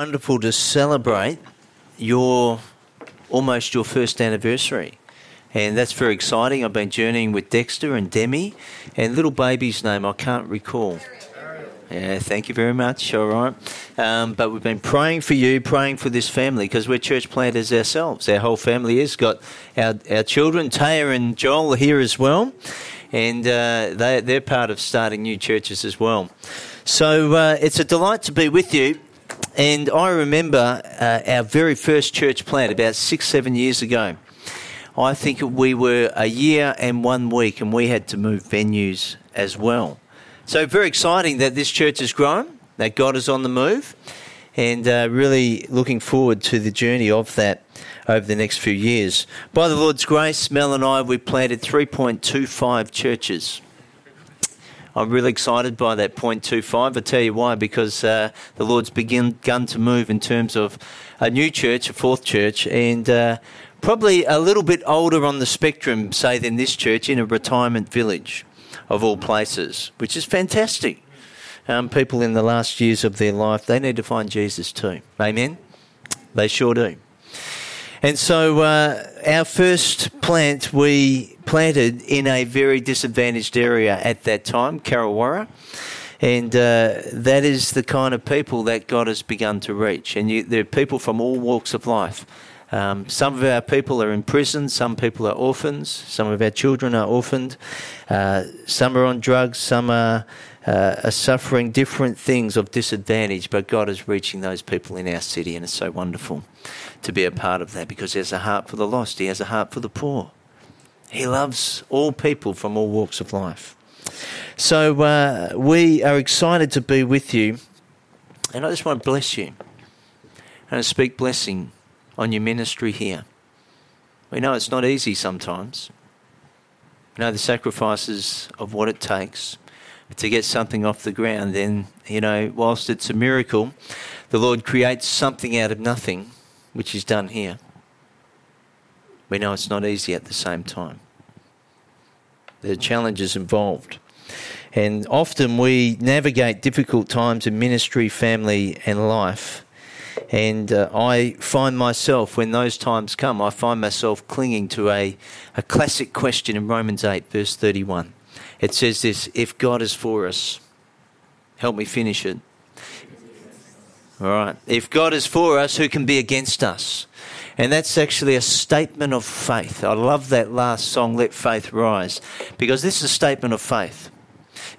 Wonderful to celebrate your almost your first anniversary. And that's very exciting. I've been journeying with Dexter and Demi, and little baby's name I can't recall. Yeah, thank you very much. All right. Um, but we've been praying for you, praying for this family because we're church planters ourselves. Our whole family is. Got our, our children, Taya and Joel, are here as well. And uh, they, they're part of starting new churches as well. So uh, it's a delight to be with you. And I remember uh, our very first church plant about six, seven years ago. I think we were a year and one week, and we had to move venues as well. So, very exciting that this church has grown, that God is on the move, and uh, really looking forward to the journey of that over the next few years. By the Lord's grace, Mel and I, we planted 3.25 churches. I'm really excited by that 0.25. I'll tell you why, because uh, the Lord's begun to move in terms of a new church, a fourth church, and uh, probably a little bit older on the spectrum, say, than this church in a retirement village of all places, which is fantastic. Um, people in the last years of their life, they need to find Jesus too. Amen? They sure do. And so, uh, our first plant we planted in a very disadvantaged area at that time, Karawara. And uh, that is the kind of people that God has begun to reach. And you, there are people from all walks of life. Um, some of our people are in prison, some people are orphans, some of our children are orphaned, uh, some are on drugs, some are, uh, are suffering different things of disadvantage, but God is reaching those people in our city, and it's so wonderful to be a part of that because He has a heart for the lost, He has a heart for the poor. He loves all people from all walks of life. So uh, we are excited to be with you, and I just want to bless you and speak blessing on your ministry here. We know it's not easy sometimes. We know the sacrifices of what it takes to get something off the ground. Then, you know, whilst it's a miracle, the Lord creates something out of nothing, which is done here. We know it's not easy at the same time. There are challenges involved. And often we navigate difficult times in ministry, family, and life and uh, I find myself, when those times come, I find myself clinging to a, a classic question in Romans 8, verse 31. It says this If God is for us, help me finish it. All right. If God is for us, who can be against us? And that's actually a statement of faith. I love that last song, Let Faith Rise, because this is a statement of faith.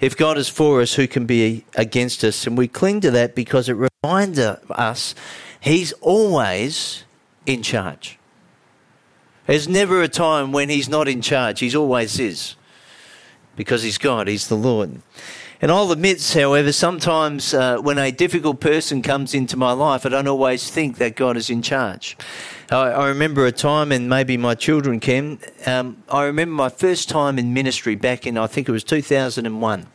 If God is for us, who can be against us? And we cling to that because it reminds us He's always in charge. There's never a time when He's not in charge. He's always is because He's God, He's the Lord. And I'll admit, however, sometimes uh, when a difficult person comes into my life, I don't always think that God is in charge. I, I remember a time, and maybe my children can. Um, I remember my first time in ministry back in, I think it was 2001.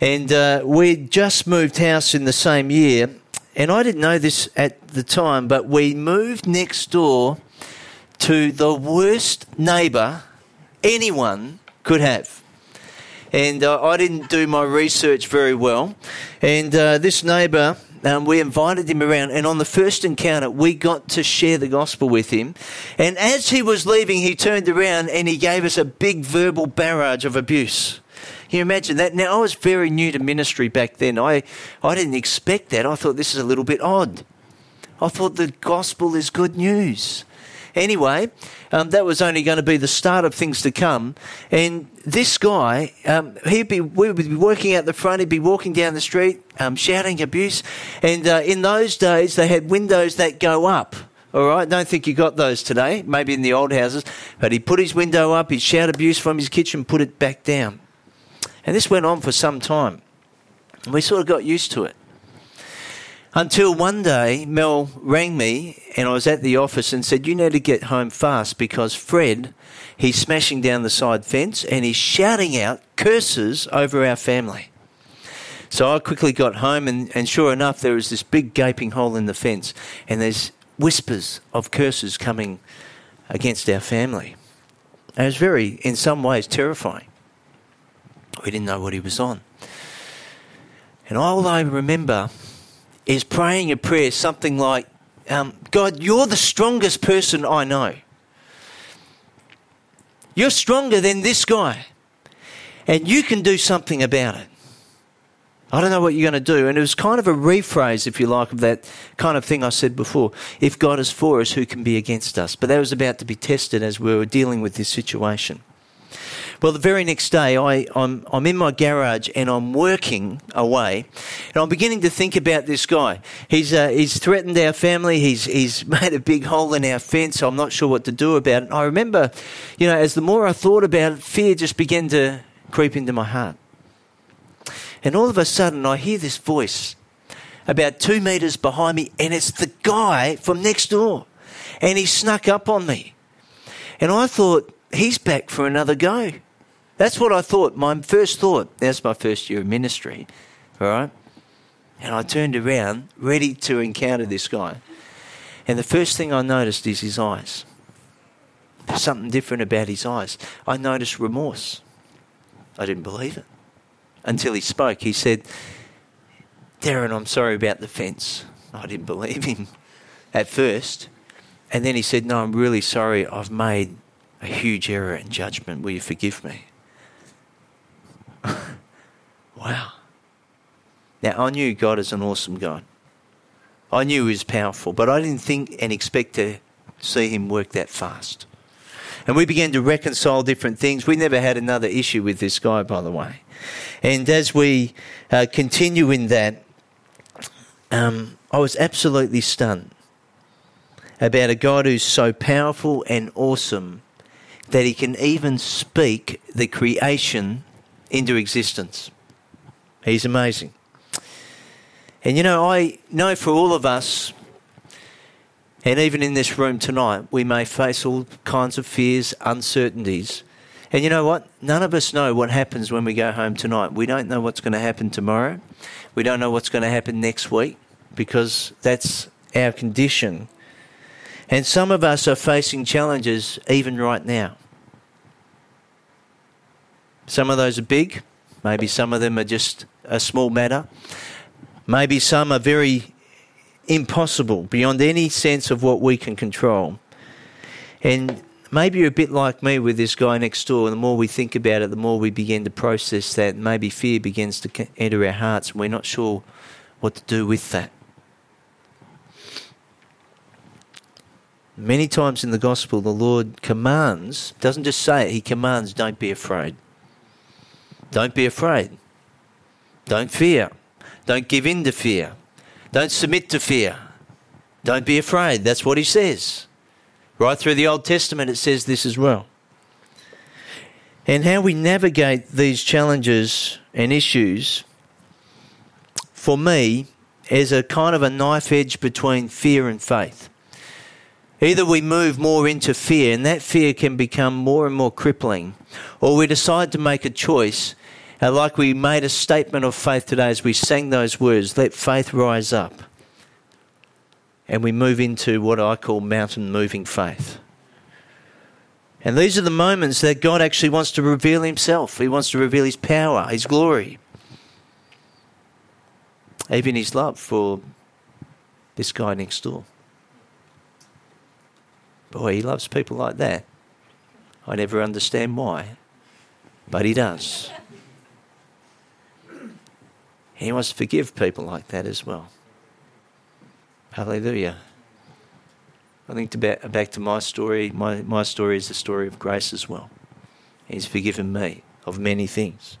And uh, we'd just moved house in the same year. And I didn't know this at the time, but we moved next door to the worst neighbour anyone could have and uh, I didn't do my research very well. And uh, this neighbour, um, we invited him around, and on the first encounter, we got to share the gospel with him. And as he was leaving, he turned around and he gave us a big verbal barrage of abuse. Can you imagine that? Now, I was very new to ministry back then. I, I didn't expect that. I thought this is a little bit odd. I thought the gospel is good news. Anyway, um, that was only going to be the start of things to come. And this guy, um, he'd be, we would be working out the front, he'd be walking down the street, um, shouting abuse. And uh, in those days, they had windows that go up. All right, don't think you got those today, maybe in the old houses. But he put his window up, he'd shout abuse from his kitchen, put it back down. And this went on for some time. We sort of got used to it. Until one day, Mel rang me and I was at the office and said, You need to get home fast because Fred, he's smashing down the side fence and he's shouting out curses over our family. So I quickly got home and, and sure enough, there was this big gaping hole in the fence and there's whispers of curses coming against our family. And it was very, in some ways, terrifying. We didn't know what he was on. And all I remember is praying a prayer something like, um, God, you're the strongest person I know. You're stronger than this guy. And you can do something about it. I don't know what you're going to do. And it was kind of a rephrase, if you like, of that kind of thing I said before. If God is for us, who can be against us? But that was about to be tested as we were dealing with this situation. Well, the very next day, I, I'm, I'm in my garage and I'm working away, and I'm beginning to think about this guy. He's, uh, he's threatened our family, he's, he's made a big hole in our fence. I'm not sure what to do about it. And I remember, you know, as the more I thought about it, fear just began to creep into my heart. And all of a sudden, I hear this voice about two metres behind me, and it's the guy from next door. And he snuck up on me. And I thought, he's back for another go. That's what I thought. My first thought. That's my first year of ministry, all right? And I turned around, ready to encounter this guy. And the first thing I noticed is his eyes. There's something different about his eyes. I noticed remorse. I didn't believe it until he spoke. He said, Darren, I'm sorry about the fence. I didn't believe him at first. And then he said, No, I'm really sorry. I've made a huge error in judgment. Will you forgive me? wow. Now, I knew God is an awesome God. I knew He was powerful, but I didn't think and expect to see Him work that fast. And we began to reconcile different things. We never had another issue with this guy, by the way. And as we uh, continue in that, um, I was absolutely stunned about a God who's so powerful and awesome that he can even speak the creation into existence. He's amazing. And you know, I know for all of us, and even in this room tonight, we may face all kinds of fears, uncertainties. And you know what? None of us know what happens when we go home tonight. We don't know what's going to happen tomorrow. We don't know what's going to happen next week because that's our condition. And some of us are facing challenges even right now. Some of those are big, maybe some of them are just a small matter. Maybe some are very impossible, beyond any sense of what we can control. And maybe you're a bit like me with this guy next door. And the more we think about it, the more we begin to process that. Maybe fear begins to enter our hearts, and we're not sure what to do with that. Many times in the gospel, the Lord commands, doesn't just say it, He commands, don't be afraid. Don't be afraid. Don't fear. Don't give in to fear. Don't submit to fear. Don't be afraid. That's what He says. Right through the Old Testament, it says this as well. And how we navigate these challenges and issues, for me, is a kind of a knife edge between fear and faith. Either we move more into fear, and that fear can become more and more crippling, or we decide to make a choice, uh, like we made a statement of faith today as we sang those words let faith rise up. And we move into what I call mountain moving faith. And these are the moments that God actually wants to reveal Himself. He wants to reveal His power, His glory, even His love for this guy next door. Boy, he loves people like that. I never understand why, but he does. He wants to forgive people like that as well. Hallelujah. I think to back, back to my story, my, my story is the story of grace as well. He's forgiven me of many things.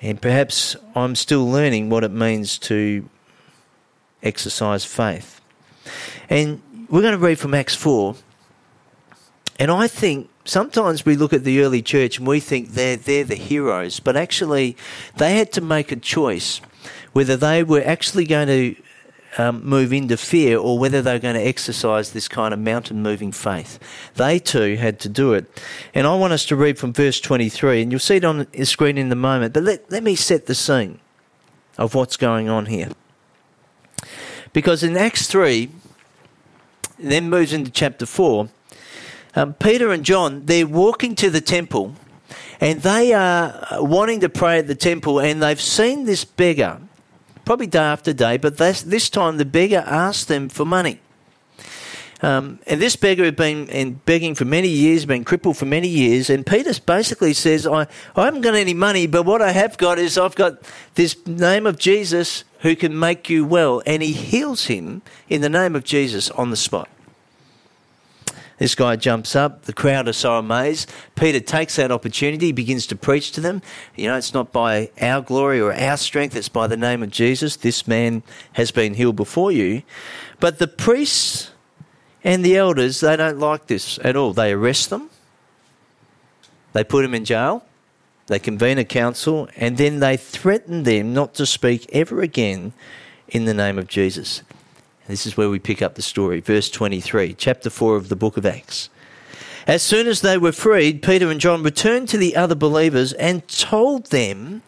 And perhaps I'm still learning what it means to exercise faith. And we're going to read from Acts 4. And I think sometimes we look at the early church and we think they're, they're the heroes, but actually they had to make a choice whether they were actually going to um, move into fear or whether they were going to exercise this kind of mountain moving faith. They too had to do it. And I want us to read from verse 23, and you'll see it on the screen in a moment, but let, let me set the scene of what's going on here. Because in Acts 3, then moves into chapter 4. Um, Peter and John, they're walking to the temple and they are wanting to pray at the temple and they've seen this beggar probably day after day, but this, time the beggar asked them for money. Um, and this beggar had been in begging for many years, been crippled for many years. And Peter basically says, I, I haven't got any money, but what I have got is I've got this name of Jesus who can make you well. And he heals him in the name of Jesus on the spot. This guy jumps up. The crowd are so amazed. Peter takes that opportunity, begins to preach to them. You know, it's not by our glory or our strength, it's by the name of Jesus. This man has been healed before you. But the priests and the elders, they don't like this at all. They arrest them, they put them in jail, they convene a council, and then they threaten them not to speak ever again in the name of Jesus. This is where we pick up the story. Verse 23, chapter 4 of the book of Acts. As soon as they were freed, Peter and John returned to the other believers and told them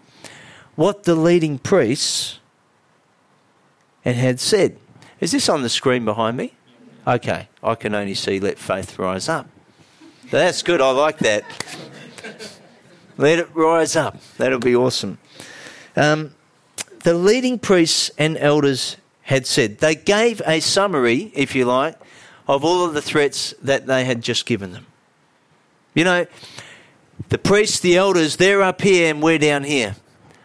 what the leading priests had said. Is this on the screen behind me? Okay, I can only see let faith rise up. That's good, I like that. Let it rise up. That'll be awesome. Um, the leading priests and elders had said. They gave a summary, if you like, of all of the threats that they had just given them. You know, the priests, the elders, they're up here and we're down here.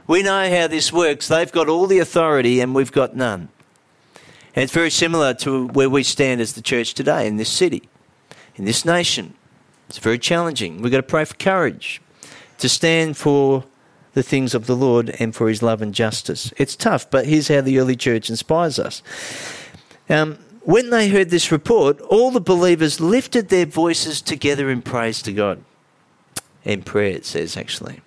We know how this works. They've got all the authority and we've got none. And it's very similar to where we stand as the church today in this city, in this nation. It's very challenging. We've got to pray for courage to stand for the things of the Lord and for his love and justice. It's tough, but here's how the early church inspires us. Um, when they heard this report, all the believers lifted their voices together in praise to God. In prayer, it says actually.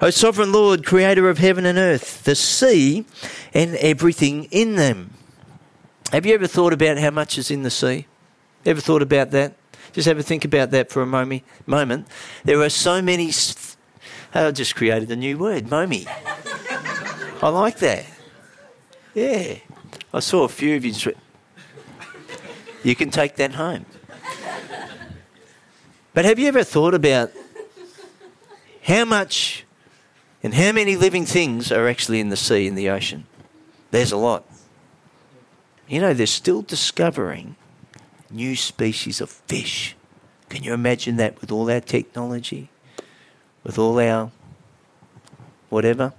O sovereign Lord, creator of heaven and earth, the sea and everything in them. Have you ever thought about how much is in the sea? Ever thought about that? Just have a think about that for a moment. There are so many oh, I just created a new word, momi. I like that. Yeah. I saw a few of you. Just, You can take that home. But have you ever thought about how much and how many living things are actually in the sea, in the ocean? There's a lot. You know, they're still discovering new species of fish. Can you imagine that with all our technology? with all our whatever.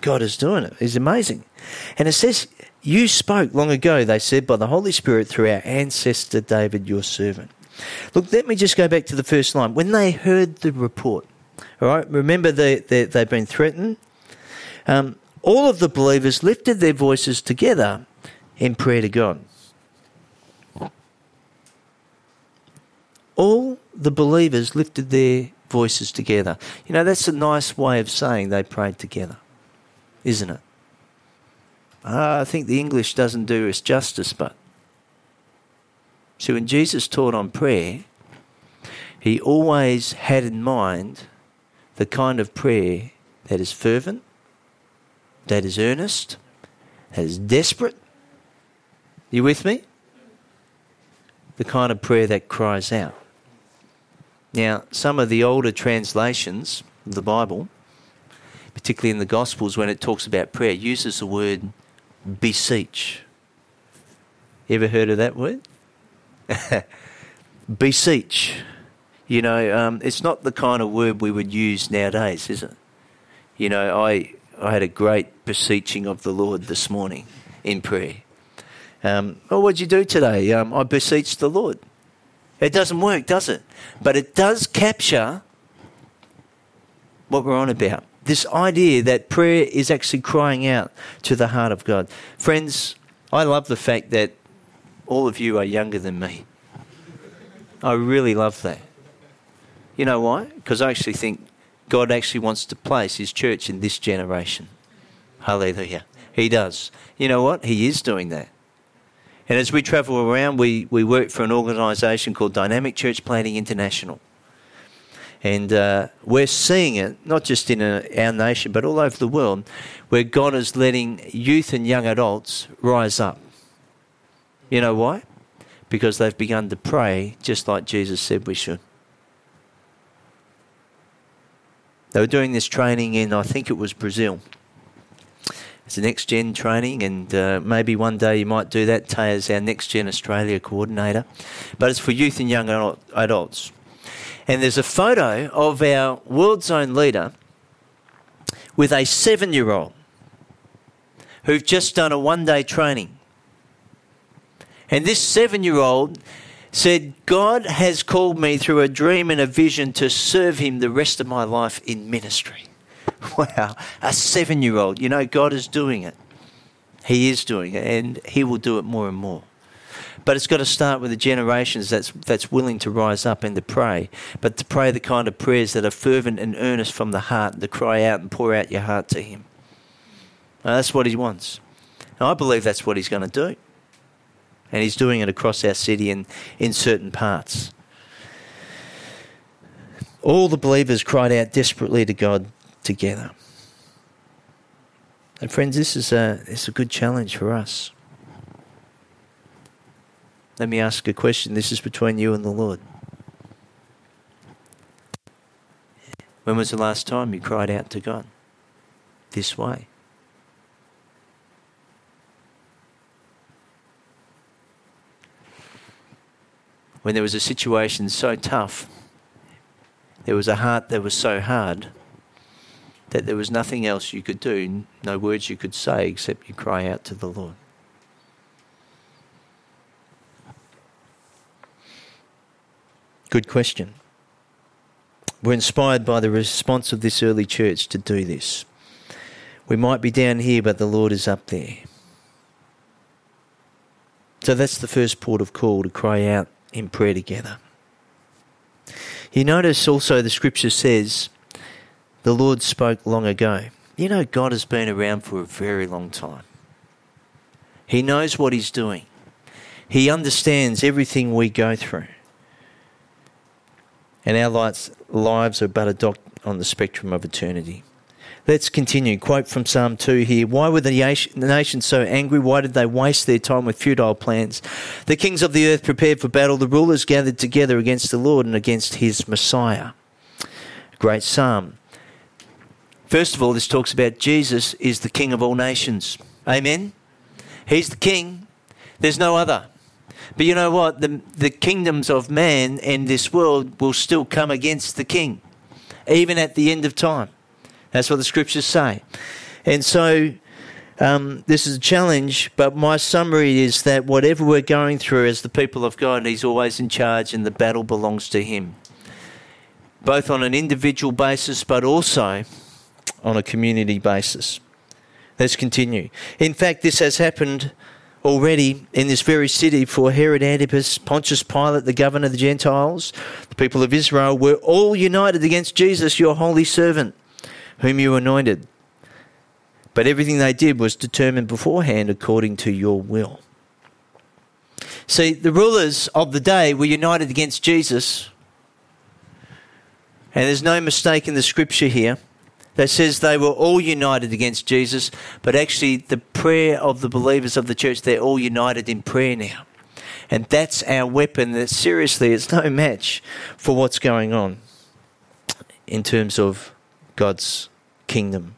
God is doing it. He's amazing. And it says, You spoke long ago, they said, by the Holy Spirit through our ancestor David, your servant. Look, let me just go back to the first line. When they heard the report, all right, remember they, they, they've been threatened. Um, all of the believers lifted their voices together in prayer to God. All the believers lifted their voices together. You know, that's a nice way of saying they prayed together, isn't it? Uh, I think the English doesn't do us justice, but. So when Jesus taught on prayer, he always had in mind the kind of prayer that is fervent, that is earnest, that is desperate. You with me? The kind of prayer that cries out. Now, some of the older translations of the Bible, particularly in the Gospels when it talks about prayer, uses the word beseech. Ever heard of that word? beseech. You know, um, it's not the kind of word we would use nowadays, is it? You know, I, I had a great beseeching of the Lord this morning in prayer. Um, oh, what'd you do today? Um, I beseech the Lord. It doesn't work, does it? But it does capture what we're on about. This idea that prayer is actually crying out to the heart of God. Friends, I love the fact that all of you are younger than me. I really love that. You know why? Because I actually think God actually wants to place his church in this generation. Hallelujah. He does. You know what? He is doing that. And as we travel around, we, we work for an organisation called Dynamic Church Planting International. And uh, we're seeing it, not just in a, our nation, but all over the world, where God is letting youth and young adults rise up. You know why? Because they've begun to pray just like Jesus said we should. They were doing this training in, I think it was Brazil. It's a next gen training, and uh, maybe one day you might do that. Tay is our next gen Australia coordinator, but it's for youth and young adults. And there's a photo of our World Zone leader with a seven year old who've just done a one day training. And this seven year old said, God has called me through a dream and a vision to serve him the rest of my life in ministry. Wow, a seven year old. You know, God is doing it. He is doing it, and He will do it more and more. But it's got to start with the generations that's, that's willing to rise up and to pray, but to pray the kind of prayers that are fervent and earnest from the heart, to cry out and pour out your heart to Him. Now, that's what He wants. And I believe that's what He's going to do. And He's doing it across our city and in certain parts. All the believers cried out desperately to God together. And friends, this is a, it's a good challenge for us. Let me ask a question. This is between you and the Lord. When was the last time you cried out to God this way? When there was a situation so tough, there was a heart that was so hard that there was nothing else you could do, no words you could say except you cry out to the Lord. Good question. We're inspired by the response of this early church to do this. We might be down here, but the Lord is up there. So that's the first port of call to cry out in prayer together. You notice also the scripture says the Lord spoke long ago. You know, God has been around for a very long time. He knows what He's doing, He understands everything we go through. And our lives are but a dot on the spectrum of eternity. Let's continue. Quote from Psalm 2 here. Why were the nations so angry? Why did they waste their time with futile plans? The kings of the earth prepared for battle. The rulers gathered together against the Lord and against his Messiah. Great psalm. First of all, this talks about Jesus is the King of all nations. Amen? He's the King. There's no other. But you know what? The, the kingdoms of man and this world will still come against the King, even at the end of time. That's what the scriptures say. And so um, this is a challenge, but my summary is that whatever we're going through as the people of God, He's always in charge and the battle belongs to Him. Both on an individual basis, but also on a community basis. Let's continue. In fact, this has happened already in this very city for Herod Antipas, Pontius Pilate, the governor of the Gentiles, the people of Israel were all united against Jesus, your holy servant, whom you anointed. But everything they did was determined beforehand according to your will. See, the rulers of the day were united against Jesus. And there's no mistake in the scripture here that says they were all united against Jesus, but actually, the prayer of the believers of the church, they're all united in prayer now. And that's our weapon that seriously it's no match for what's going on in terms of God's kingdom.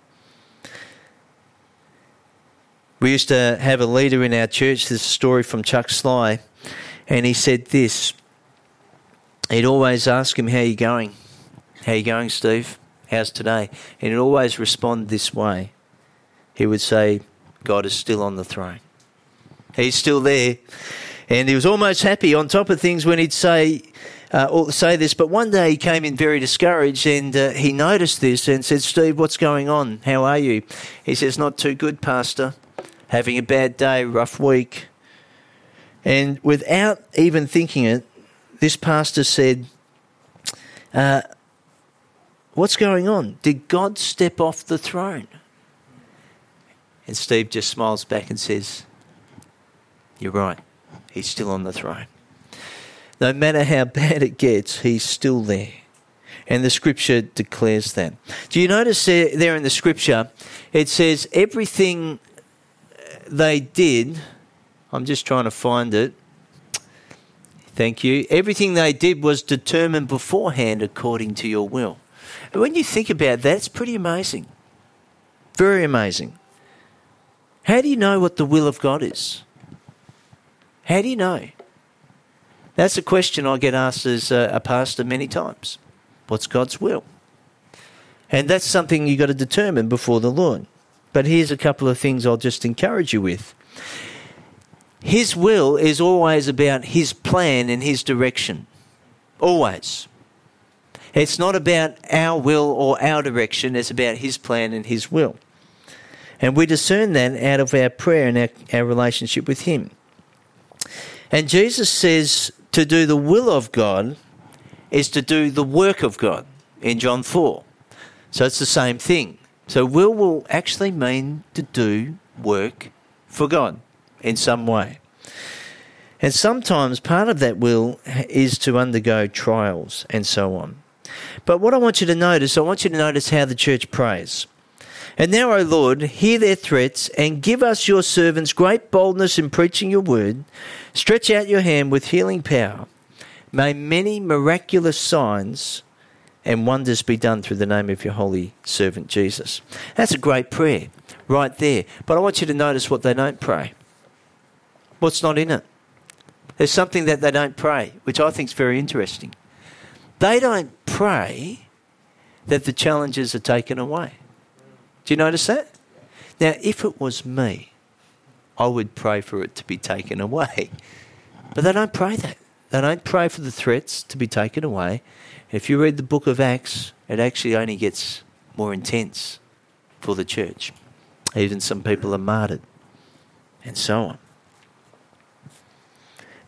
We used to have a leader in our church, this story from Chuck Sly, and he said this. He'd always ask him, How you going? How you going, Steve? How's today? And he'd always respond this way. He would say, God is still on the throne. He's still there. And he was almost happy on top of things when he'd say, uh, say this, but one day he came in very discouraged and uh, he noticed this and said, Steve, what's going on? How are you? He says, Not too good, Pastor. Having a bad day, rough week. And without even thinking it, this pastor said, uh, What's going on? Did God step off the throne? And Steve just smiles back and says, You're right. He's still on the throne. No matter how bad it gets, he's still there. And the scripture declares that. Do you notice there, in the scripture, it says everything they did, I'm just trying to find it. Thank you. Everything they did was determined beforehand according to your will. And when you think about that, it's pretty amazing. Very amazing. How do you know what the will of God is? How do you know? That's a question I get asked as a pastor many times. What's God's will? And that's something you've got to determine before the Lord. But here's a couple of things I'll just encourage you with. His will is always about His plan and His direction. Always. It's not about our will or our direction, it's about His plan and His will. And we discern that out of our prayer and our, our relationship with Him. And Jesus says to do the will of God is to do the work of God in John 4. So it's the same thing. So will will actually mean to do work for God in some way. And sometimes part of that will is to undergo trials and so on. But what I want you to notice, I want you to notice how the church prays. And now, O Lord, hear their threats and give us, your servants, great boldness in preaching your word. Stretch out your hand with healing power. May many miraculous signs and wonders be done through the name of your holy servant Jesus. That's a great prayer right there. But I want you to notice what they don't pray. What's not in it? There's something that they don't pray, which I think is very interesting. They don't pray that the challenges are taken away. Do you notice that? Now, if it was me, I would pray for it to be taken away. But they don't pray that. They don't pray for the threats to be taken away. If you read the book of Acts, it actually only gets more intense for the church. Even some people are martyred, and so on.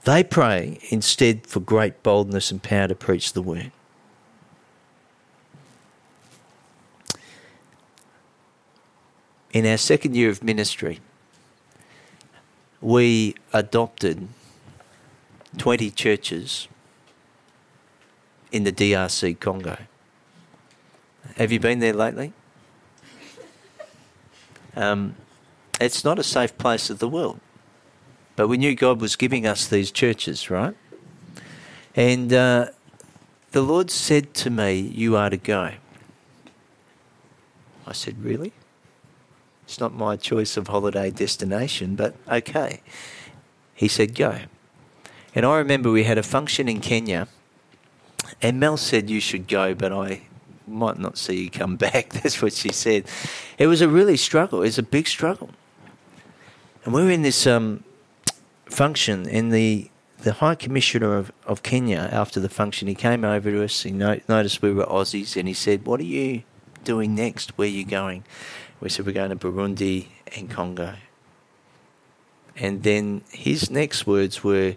They pray instead for great boldness and power to preach the word. In our second year of ministry, we adopted 20 churches in the DRC Congo. Have you been there lately? Um, it's not a safe place of the world. But we knew God was giving us these churches, right? And uh, the Lord said to me, You are to go. I said, Really? It's not my choice of holiday destination, but okay. He said, Go. And I remember we had a function in Kenya, and Mel said you should go, but I might not see you come back. That's what she said. It was a really struggle. It was a big struggle. And we were in this um, function, and the the High Commissioner of, of Kenya, after the function, he came over to us. He no, noticed we were Aussies, and he said, "What are you doing next? Where are you going?" We said, "We're going to Burundi and Congo." And then his next words were,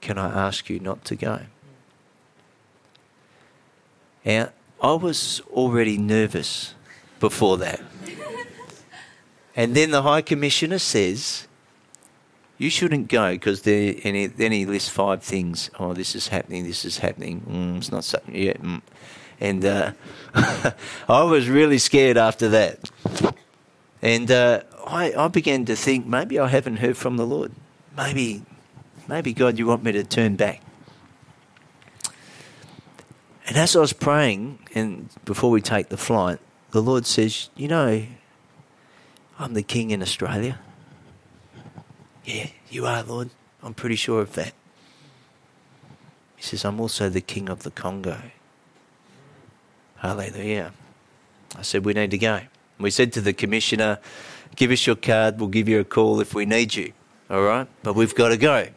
can I ask you not to go? Now, I was already nervous before that. and then the High Commissioner says, you shouldn't go because there then he lists five things. Oh, this is happening, this is happening. Mm, it's not something yet. Mm. And uh, I was really scared after that. And uh, I, I began to think maybe I haven't heard from the Lord. Maybe Maybe, God, you want me to turn back. And as I was praying, and before we take the flight, the Lord says, You know, I'm the king in Australia. Yeah, you are, Lord. I'm pretty sure of that. He says, I'm also the king of the Congo. Hallelujah. I said, We need to go. We said to the commissioner, Give us your card, we'll give you a call if we need you. All right? But we've got to go.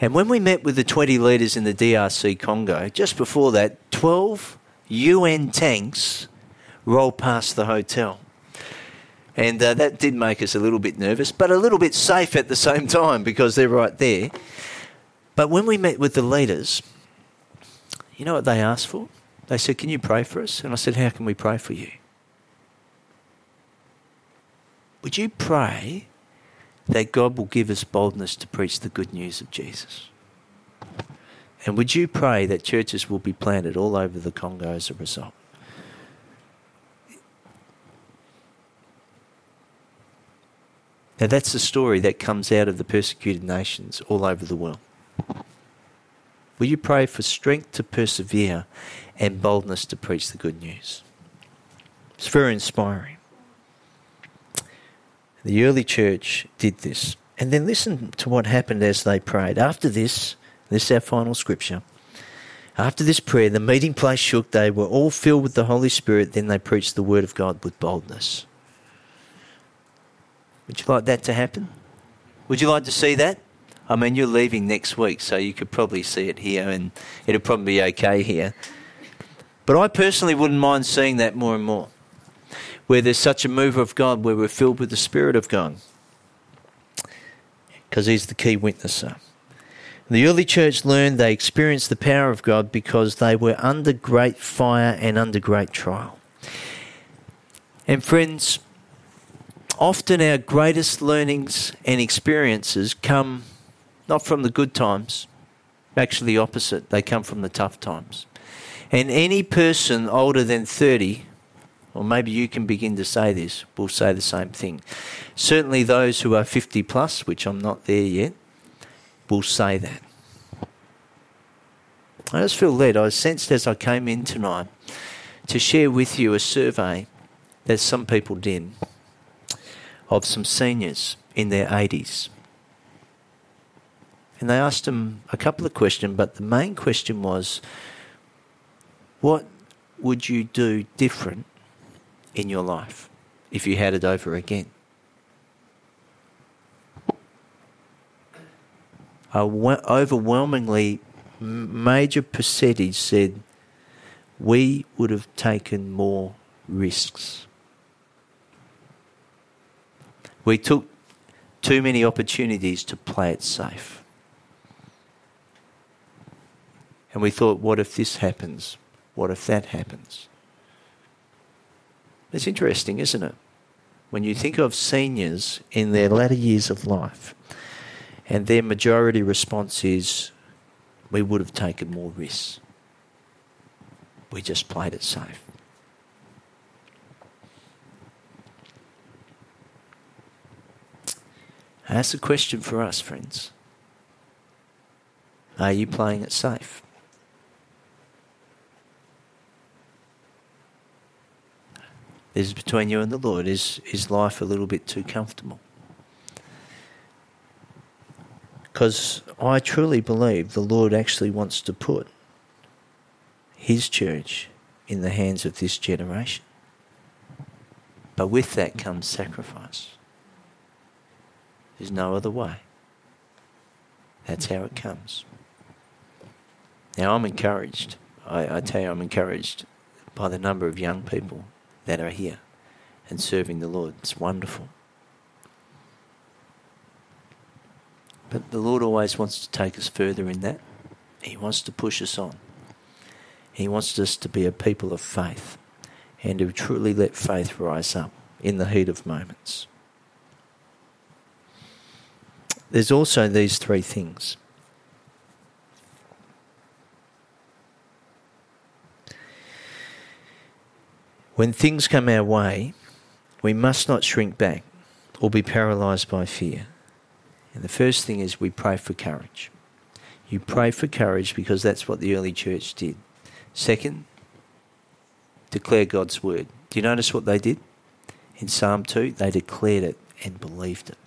And when we met with the 20 leaders in the DRC Congo, just before that, 12 UN tanks rolled past the hotel. And uh, that did make us a little bit nervous, but a little bit safe at the same time because they're right there. But when we met with the leaders, you know what they asked for? They said, Can you pray for us? And I said, How can we pray for you? Would you pray that God will give us boldness to preach the good news of Jesus. And would you pray that churches will be planted all over the Congo as a result? Now, that's the story that comes out of the persecuted nations all over the world. Will you pray for strength to persevere and boldness to preach the good news? It's very inspiring. The early church did this. And then listen to what happened as they prayed. After this, this is our final scripture. After this prayer, the meeting place shook. They were all filled with the Holy Spirit. Then they preached the word of God with boldness. Would you like that to happen? Would you like to see that? I mean, you're leaving next week, so you could probably see it here and it'll probably be okay here. But I personally wouldn't mind seeing that more and more. Where there's such a move of God, where we're filled with the Spirit of God. Because He's the key witnesser. The early church learned they experienced the power of God because they were under great fire and under great trial. And friends, often our greatest learnings and experiences come not from the good times, actually opposite, they come from the tough times. And any person older than 30, or maybe you can begin to say this, will say the same thing. Certainly those who are 50 plus, which I'm not there yet, will say that. I just feel led. I sensed as I came in tonight to share with you a survey that some people did of some seniors in their 80s. And they asked them a couple of questions, but the main question was what would you do different in your life if you had it over again? A overwhelmingly major percentage said we would have taken more risks. We took too many opportunities to play it safe. And we thought, what if this happens? What if that happens? It's interesting, isn't it? When you think of seniors in their latter years of life, and their majority response is, we would have taken more risks. We just played it safe. That's a question for us, friends. Are you playing it safe? This is between you and the Lord. Is, is life a little bit too comfortable? Because I truly believe the Lord actually wants to put His church in the hands of this generation. But with that comes sacrifice. There's no other way. That's how it comes. Now, I'm encouraged. I, I tell you, I'm encouraged by the number of young people that are here and serving the Lord. It's wonderful. But the Lord always wants to take us further in that. He wants to push us on. He wants us to be a people of faith and to truly let faith rise up in the heat of moments. There's also these three things. When things come our way, we must not shrink back or be paralyzed by fear. And the first thing is we pray for courage. You pray for courage because that's what the early church did. Second, declare God's word. Do you notice what they did? In Psalm 2, they declared it and believed it.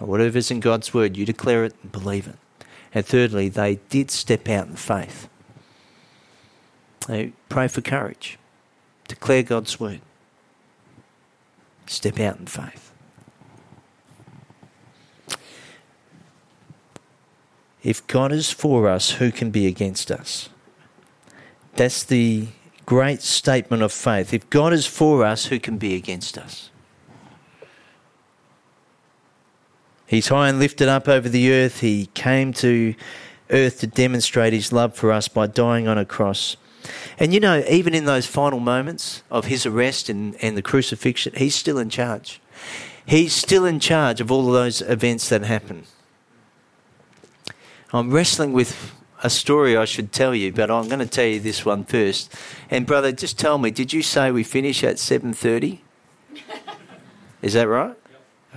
Now, is in God's word, you declare it and believe it. And thirdly, they did step out in faith. They pray for courage. Declare God's word. Step out in faith. If God is for us, who can be against us? That's the great statement of faith. If God is for us, who can be against us? He's high and lifted up over the earth. He came to earth to demonstrate his love for us by dying on a cross. And you know, even in those final moments of his arrest and, and the crucifixion, he's still in charge. He's still in charge of all of those events that happen. I'm wrestling with a story I should tell you, but I'm going to tell you this one first. And brother, just tell me, did you say we finish at 7:30? Is that right?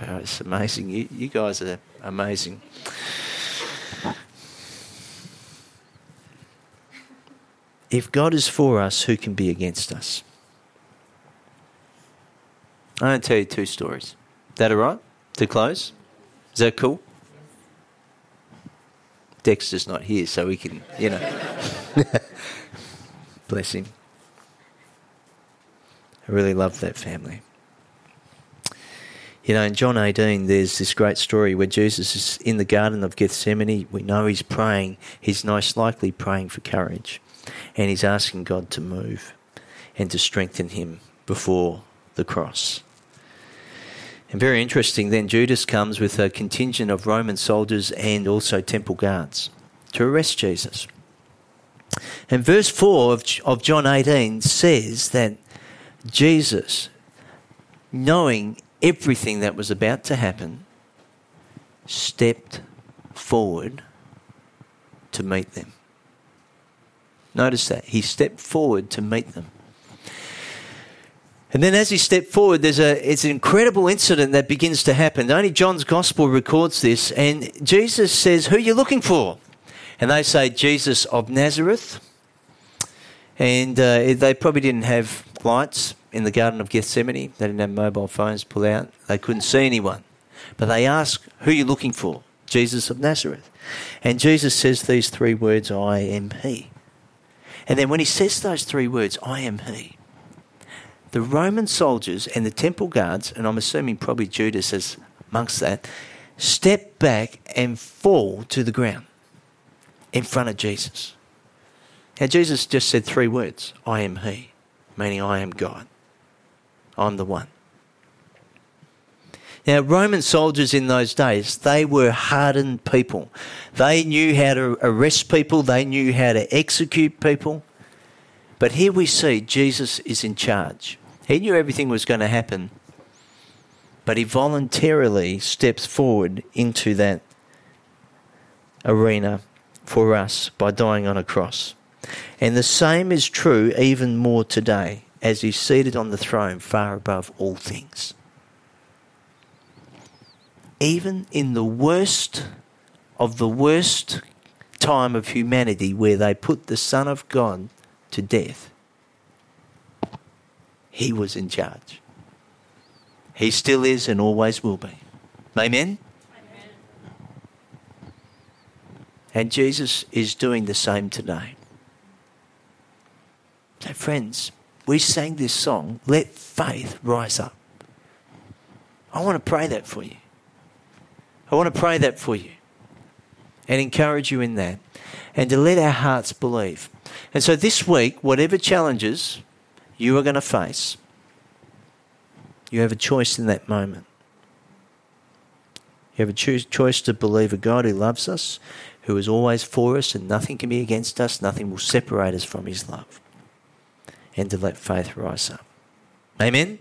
Oh, it's amazing. You, you guys are amazing. if God is for us, who can be against us? I'm going to tell you two stories. That all right to close? Is that cool? Dexter's not here, so we can, you know. Bless him. I really love that family. You know, in John 18, there's this great story where Jesus is in the Garden of Gethsemane. We know he's praying. He's most likely praying for courage. And he's asking God to move and to strengthen him before the cross. And very interesting, then Judas comes with a contingent of Roman soldiers and also temple guards to arrest Jesus. And verse 4 of, of John 18 says that Jesus, knowing everything that was about to happen, stepped forward to meet them. Notice that. He stepped forward to meet them. And then as he stepped forward, there's a it's an incredible incident that begins to happen. Only John's gospel records this, and Jesus says, Who are you looking for? And they say, Jesus of Nazareth. And uh, they probably didn't have lights in the Garden of Gethsemane. They didn't have mobile phones pull out. They couldn't see anyone. But they ask, Who are you looking for? Jesus of Nazareth. And Jesus says these three words, I am He. And then when he says those three words, I am He, the Roman soldiers and the temple guards, and I'm assuming probably Judas is amongst that, step back and fall to the ground in front of Jesus. Now, Jesus just said three words I am He, meaning I am God. I'm the one. Now, Roman soldiers in those days, they were hardened people. They knew how to arrest people, they knew how to execute people. But here we see Jesus is in charge. He knew everything was going to happen, but he voluntarily steps forward into that arena for us by dying on a cross. And the same is true even more today as he's seated on the throne far above all things. Even in the worst of the worst time of humanity where they put the Son of God to death, he was in charge. He still is and always will be. Amen? Amen? And Jesus is doing the same today. So, friends, we sang this song, Let Faith Rise Up. I want to pray that for you. I want to pray that for you and encourage you in that and to let our hearts believe. And so this week, whatever challenges you are going to face, you have a choice in that moment. You have a cho- choice to believe a God who loves us, who is always for us, and nothing can be against us, nothing will separate us from his love and to let faith rise up. Amen?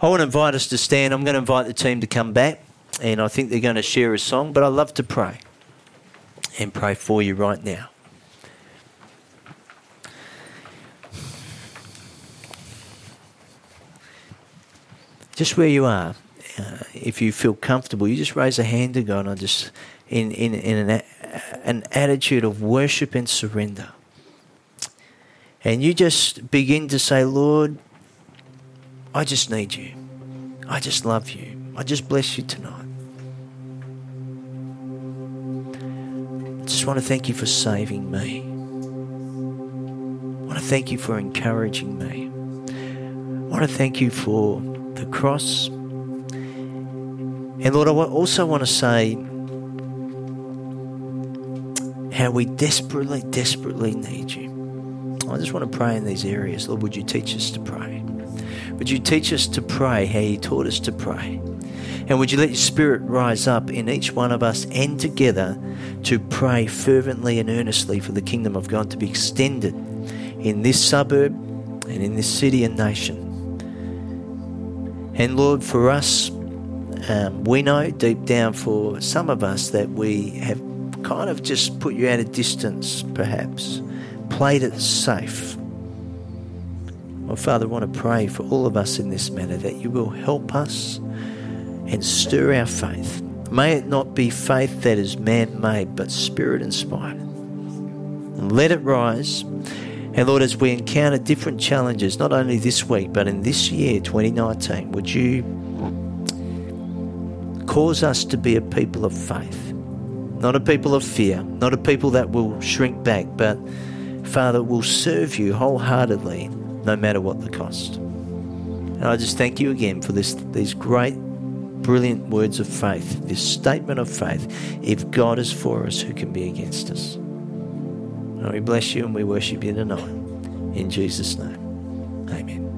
I want to invite us to stand. I'm going to invite the team to come back, and I think they're going to share a song, but I love to pray and pray for you right now. Just where you are, uh, if you feel comfortable, you just raise a hand to God. I just in in in an, an attitude of worship and surrender. And you just begin to say, Lord, I just need you. I just love you. I just bless you tonight. I just want to thank you for saving me. I want to thank you for encouraging me. I want to thank you for the cross. And Lord, I also want to say how we desperately, desperately need you. I just want to pray in these areas. Lord, would you teach us to pray? Would you teach us to pray how you taught us to pray? And would you let your spirit rise up in each one of us and together to pray fervently and earnestly for the kingdom of God to be extended in this suburb and in this city and nation? And Lord, for us, um, we know deep down for some of us that we have kind of just put you at a distance, perhaps played it safe. Well, Father, I want to pray for all of us in this matter that you will help us and stir our faith. May it not be faith that is man made, but spirit inspired. Let it rise. And Lord, as we encounter different challenges, not only this week, but in this year, 2019, would you Cause us to be a people of faith, not a people of fear, not a people that will shrink back, but Father, will serve you wholeheartedly no matter what the cost. And I just thank you again for this, these great, brilliant words of faith, this statement of faith. If God is for us, who can be against us? And we bless you and we worship you tonight. In Jesus' name, amen.